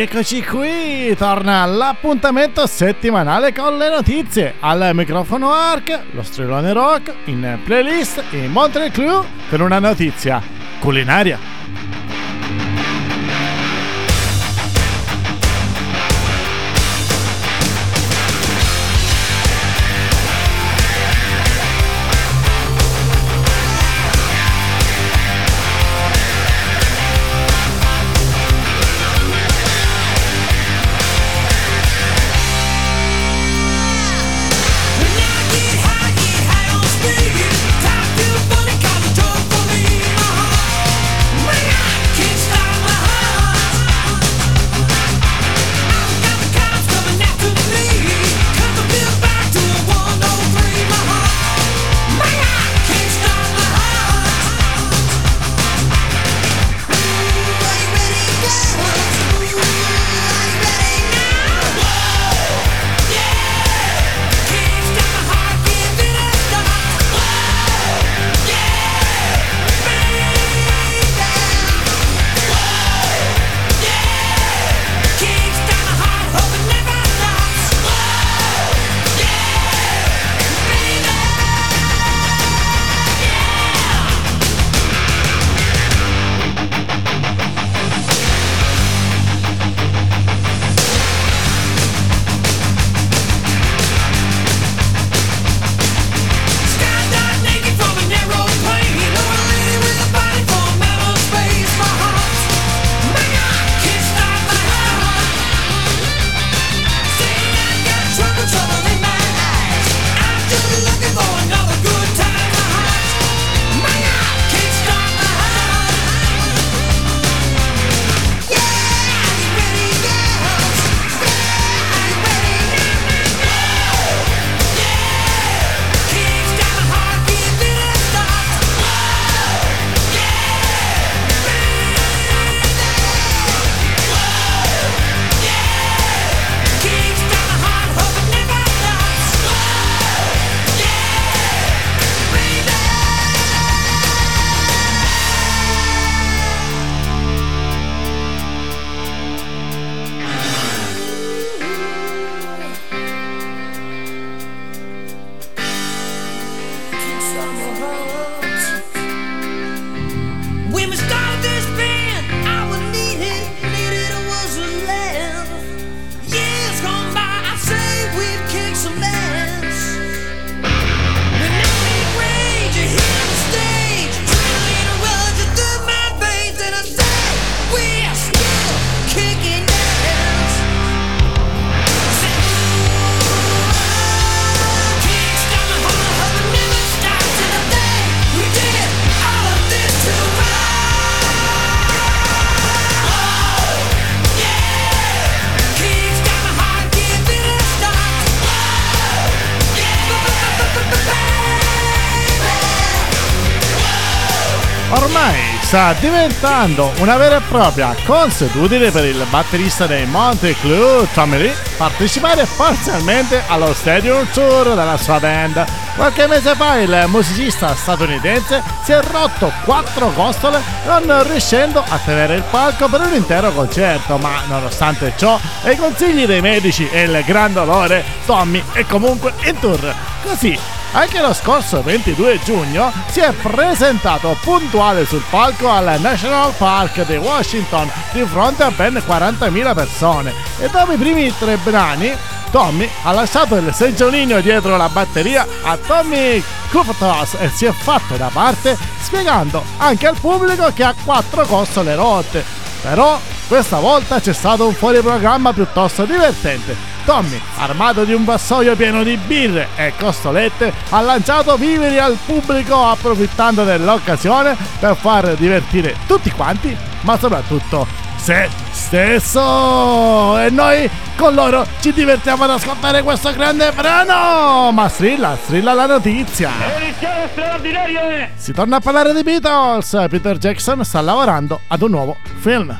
E rieccoci qui, torna l'appuntamento settimanale con le notizie. Al microfono Ark, lo strillone rock, in playlist in Montreal Clue per una notizia culinaria. Sta diventando una vera e propria consuetudine per il batterista dei Monte Clue, Tommy Lee, partecipare parzialmente allo Stadium Tour della sua band. Qualche mese fa il musicista statunitense si è rotto quattro costole non riuscendo a tenere il palco per un intero concerto, ma nonostante ciò e i consigli dei medici e il gran dolore, Tommy è comunque in tour. Così anche lo scorso 22 giugno si è presentato puntuale sul palco al National Park di Washington di fronte a ben 40.000 persone e dopo i primi tre brani Tommy ha lasciato il seggiolino dietro la batteria a Tommy Kuptos e si è fatto da parte spiegando anche al pubblico che ha quattro costole rotte. Però questa volta c'è stato un fuori programma piuttosto divertente Tommy, armato di un vassoio pieno di birre e costolette, ha lanciato viveri al pubblico approfittando dell'occasione per far divertire tutti quanti, ma soprattutto se stesso. E noi con loro ci divertiamo ad ascoltare questo grande brano. Ma strilla, strilla la notizia. Si torna a parlare di Beatles. Peter Jackson sta lavorando ad un nuovo film.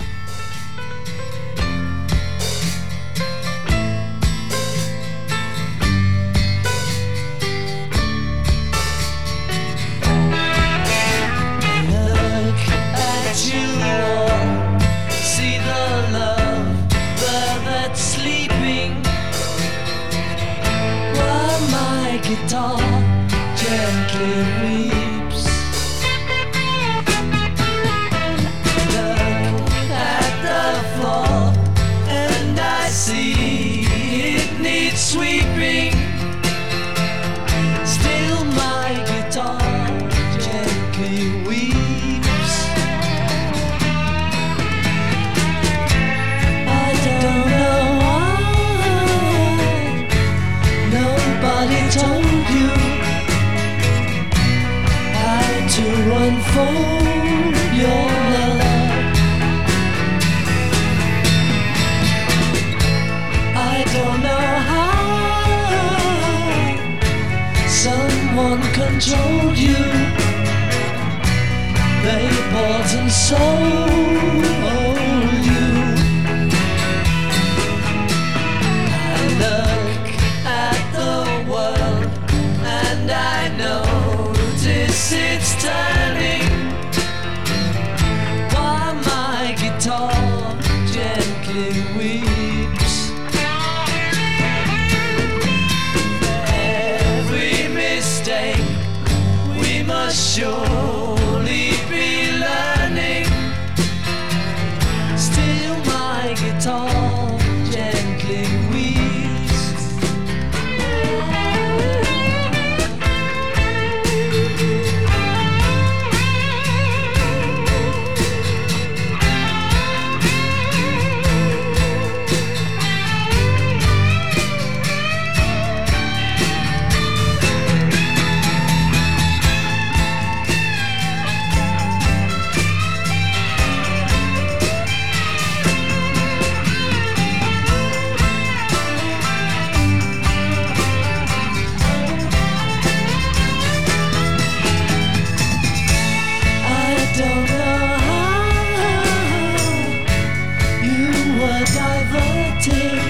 were diverted.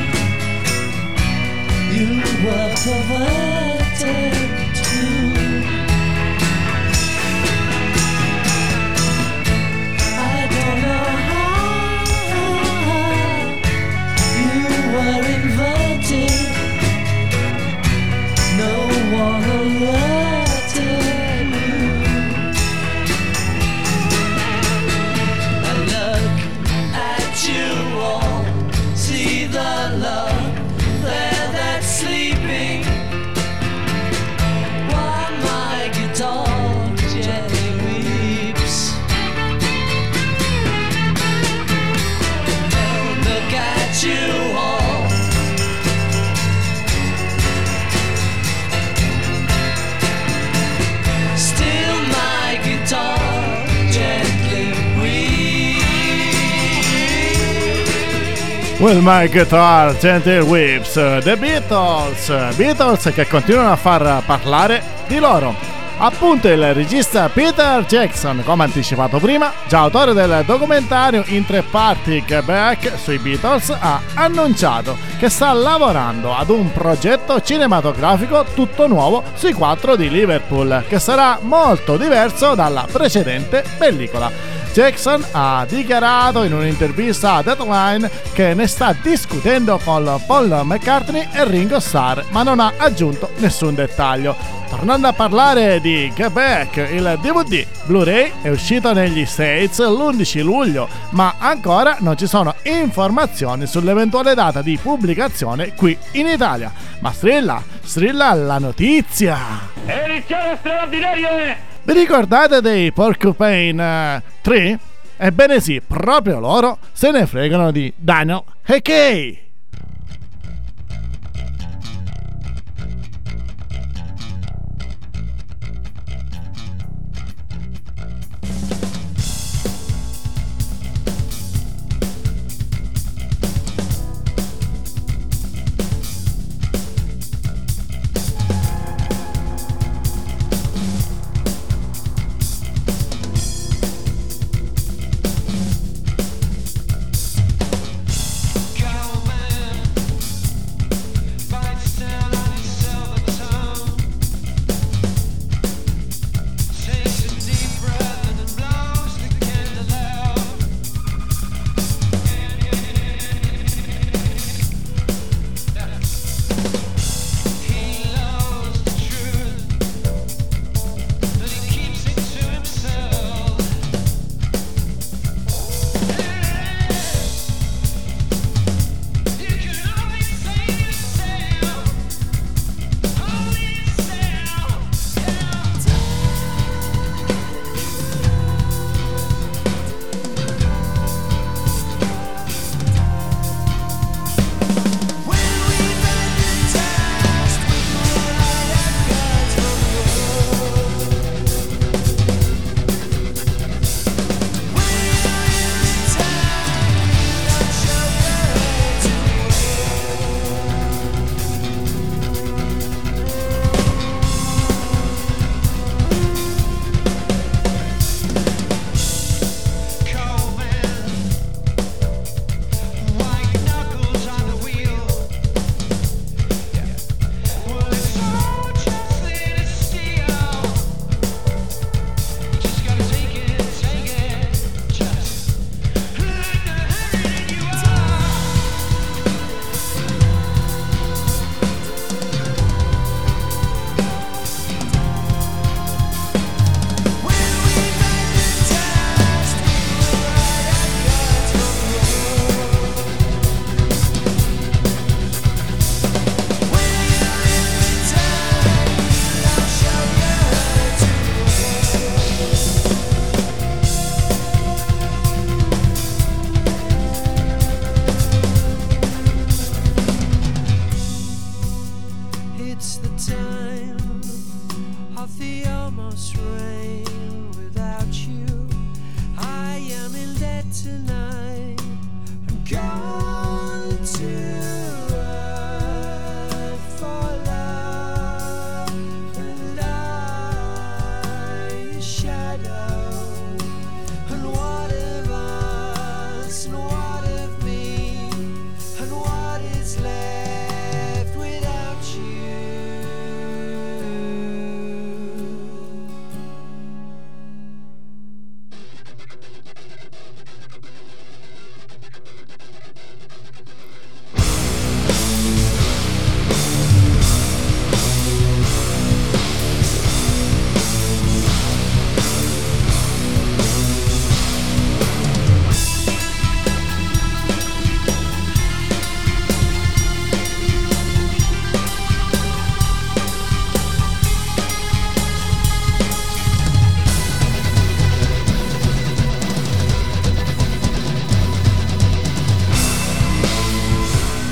You were perverted. Will my guitar gentle whips. The Beatles. Beatles che continuano a far parlare di loro. Appunto il regista Peter Jackson, come anticipato prima, già autore del documentario in tre parti Quebec sui Beatles, ha annunciato che sta lavorando ad un progetto cinematografico tutto nuovo sui quattro di Liverpool, che sarà molto diverso dalla precedente pellicola. Jackson ha dichiarato in un'intervista a Deadline che ne sta discutendo con Paul McCartney e Ringo Starr, ma non ha aggiunto nessun dettaglio. Tornando a parlare di Quebec, il DVD Blu-ray è uscito negli States l'11 luglio, ma ancora non ci sono informazioni sull'eventuale data di pubblicazione qui in Italia. Ma strilla, strilla la notizia! Edizione straordinaria! Vi ricordate dei Porcupine 3? Ebbene sì, proprio loro se ne fregano di Daniel Hickey.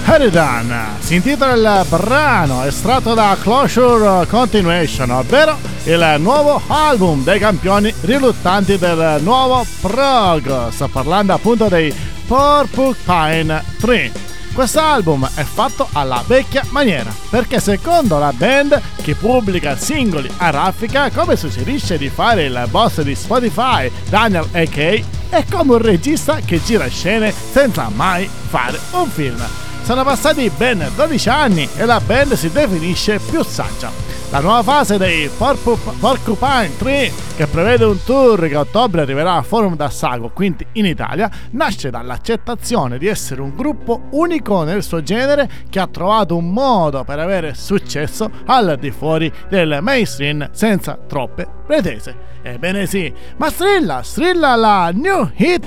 Sheridan si intitola il brano estratto da Closure Continuation, ovvero il nuovo album dei campioni riluttanti del nuovo prog. Sto parlando appunto dei Porcupine 3. Quest'album è fatto alla vecchia maniera, perché secondo la band che pubblica singoli a raffica, come suggerisce di fare il boss di Spotify, Daniel A.K., è come un regista che gira scene senza mai fare un film. Sono passati ben 12 anni e la band si definisce più saggia. La nuova fase dei Porcupine 3, che prevede un tour che a ottobre arriverà a Forum d'Assago, quindi in Italia, nasce dall'accettazione di essere un gruppo unico nel suo genere che ha trovato un modo per avere successo al di fuori del mainstream senza troppe pretese. Ebbene sì, ma strilla, strilla la new hit!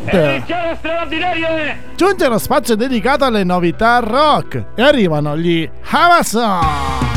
Giunge lo spazio dedicato alle novità rock e arrivano gli Amazon!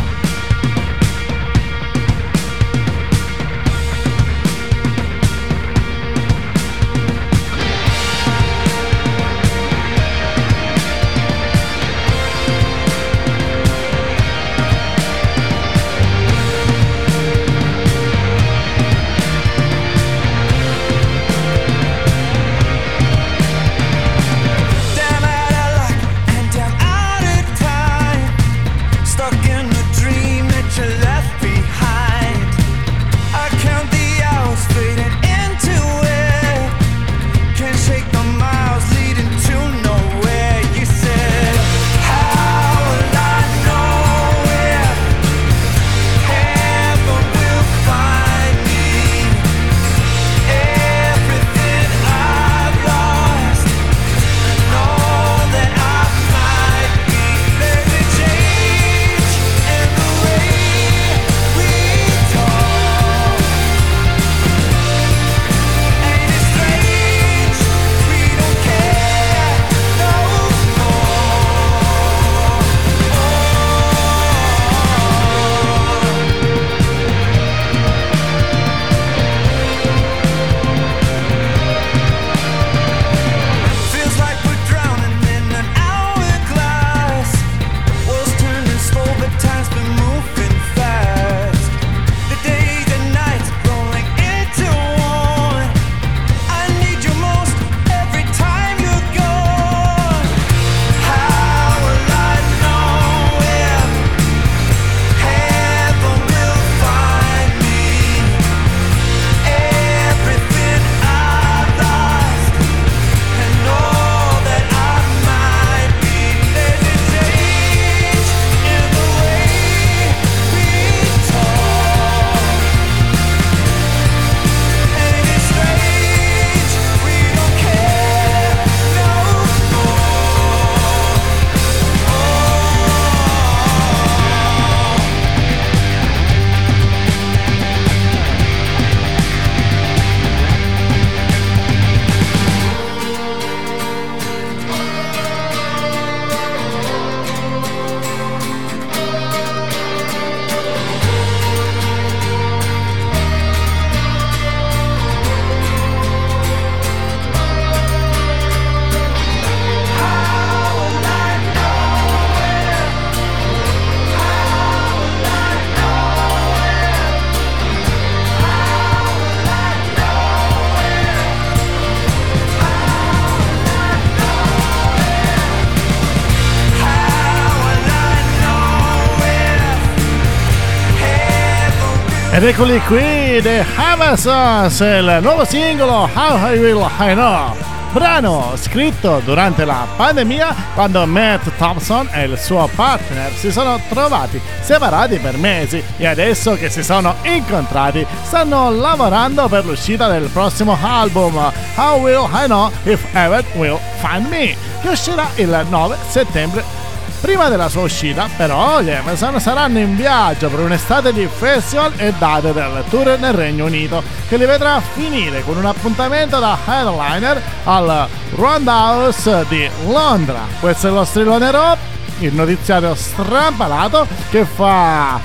Ed eccoli qui, The Havasos, il nuovo singolo How I Will I Know, brano scritto durante la pandemia quando Matt Thompson e il suo partner si sono trovati separati per mesi e adesso che si sono incontrati stanno lavorando per l'uscita del prossimo album How Will I Know If Ever Will Find Me, che uscirà il 9 settembre Prima della sua uscita, però, gli Emerson saranno in viaggio per un'estate di festival e date del tour nel Regno Unito, che li vedrà finire con un appuntamento da headliner al Roundhouse di Londra. Questo è lo strillone rock il notiziario strampalato che fa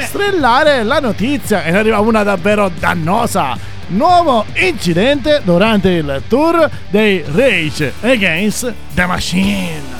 strillare la notizia e ne arriva una davvero dannosa nuovo incidente durante il tour dei Rage Against the Machine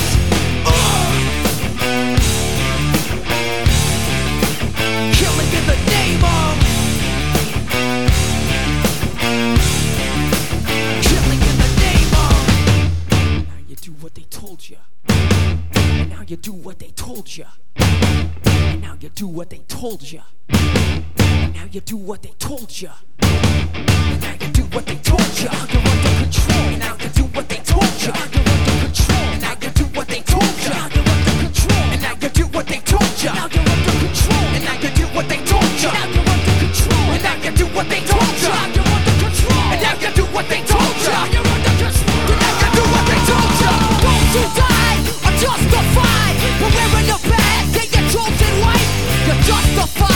you. And now you do what they told you. And now you do what they told you. And now you do what they told you. You're under control. And now you do what they told you. You're under control. And now you do what they told you. You're under control. And now you do what they told you. the fuck?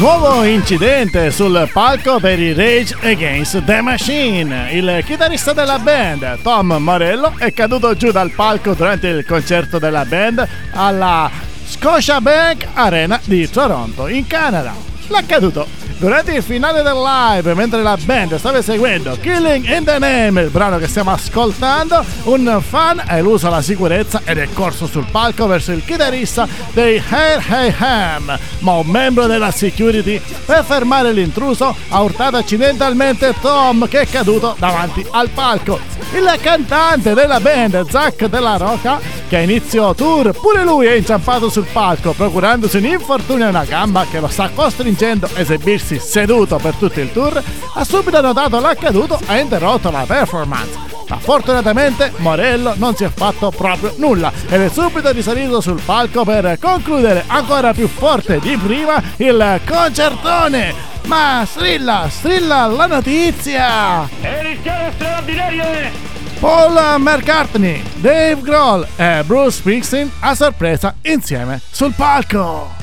Nuovo incidente sul palco per i Rage Against the Machine. Il chitarrista della band, Tom Morello, è caduto giù dal palco durante il concerto della band alla Scotiabank Arena di Toronto, in Canada. L'accaduto Durante il finale del live, mentre la band stava eseguendo Killing in the Name, il brano che stiamo ascoltando, un fan ha eluso la sicurezza ed è corso sul palco verso il chitarrista dei Hey Hey Ham, ma un membro della security, per fermare l'intruso, ha urtato accidentalmente Tom che è caduto davanti al palco. Il cantante della band, Zach Della Roca, che a inizio tour pure lui è inciampato sul palco, procurandosi un infortunio a una gamba che lo sta costringendo a esibirsi seduto per tutto il tour, ha subito notato l'accaduto e ha interrotto la performance. Ma fortunatamente Morello non si è fatto proprio nulla ed è subito risalito sul palco per concludere ancora più forte di prima il concertone. Ma strilla, strilla la notizia! È rischiato straordinario! Paul McCartney, Dave Grohl e Bruce Springsteen a sorpresa insieme sul palco.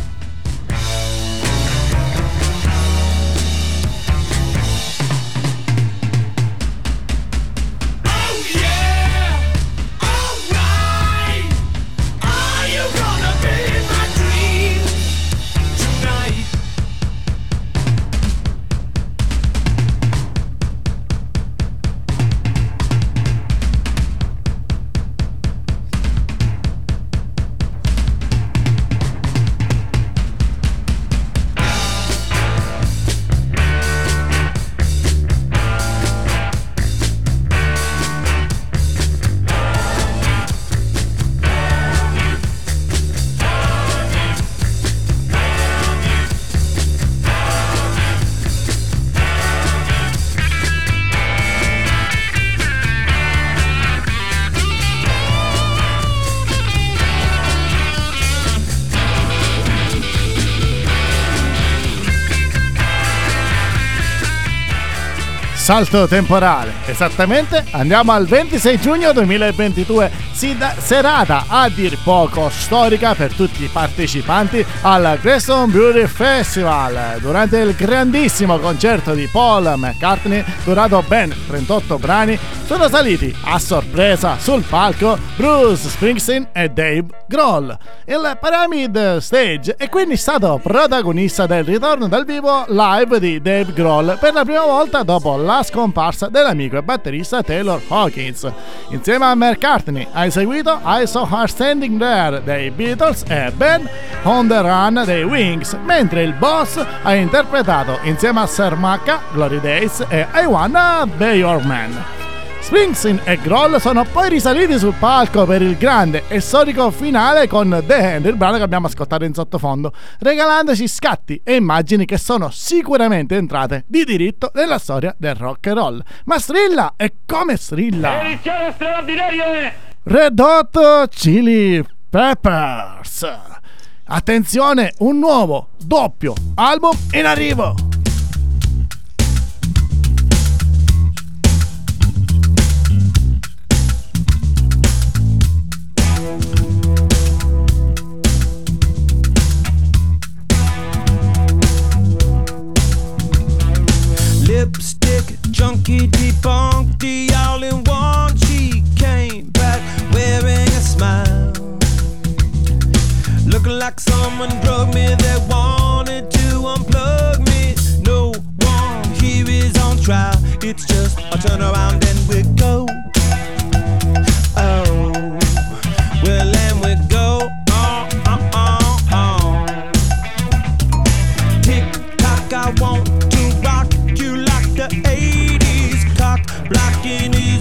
Salto temporale. Esattamente, andiamo al 26 giugno 2022, serata a dir poco storica per tutti i partecipanti al Grayson Beauty Festival. Durante il grandissimo concerto di Paul McCartney, durato ben 38 brani, sono saliti a sorpresa sul palco Bruce Springsteen e Dave Grohl. Il Pyramid Stage è quindi stato protagonista del ritorno dal vivo live di Dave Grohl per la prima volta dopo la la scomparsa dell'amico e batterista Taylor Hawkins. Insieme a McCartney ha eseguito I Saw Her Standing There dei Beatles e Ben On The Run dei Wings, mentre il boss ha interpretato insieme a Sir Macca, Glory Days e I Wanna Be Your Man. Springsteen e Groll sono poi risaliti sul palco per il grande e storico finale con The Hand, il brano che abbiamo ascoltato in sottofondo, regalandoci scatti e immagini che sono sicuramente entrate di diritto nella storia del rock and roll. Ma strilla e come strilla! Edizione straordinaria! Red Hot Chili Peppers! Attenzione, un nuovo doppio album in arrivo! Junkie debunked the all in one. She came back wearing a smile, looking like someone drugged me that wanted to unplug me. No one here is on trial. It's just a turn around and need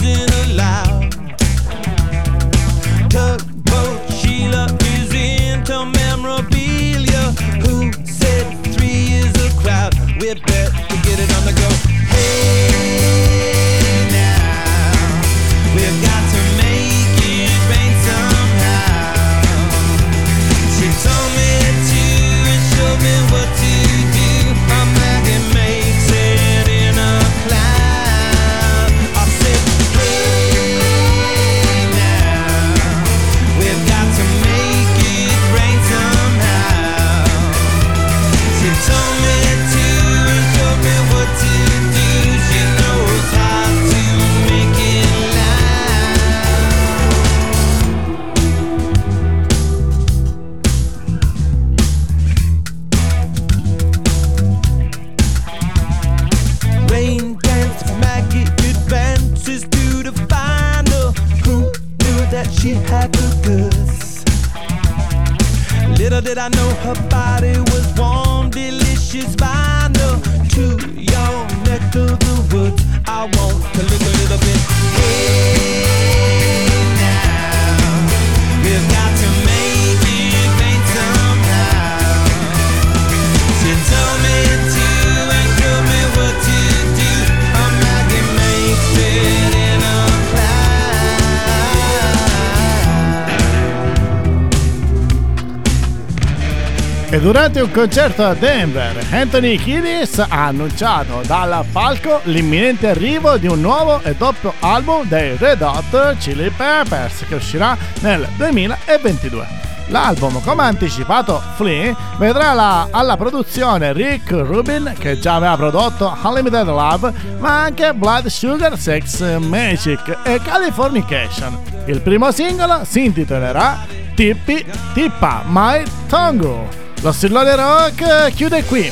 durante un concerto a Denver, Anthony Kiedis ha annunciato dal palco l'imminente arrivo di un nuovo e doppio album dei Red Hot Chili Peppers che uscirà nel 2022. L'album, come anticipato Flea, vedrà la- alla produzione Rick Rubin, che già aveva prodotto Unlimited Love, ma anche Blood Sugar Sex Magic e Californication. Il primo singolo si intitolerà Tippi Tippa My Tongue. Lo Stillone Rock chiude qui.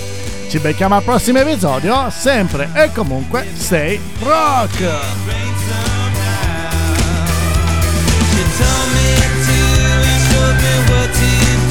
Ci becchiamo al prossimo episodio, sempre e comunque sei rock! tell me to, and show me what to do.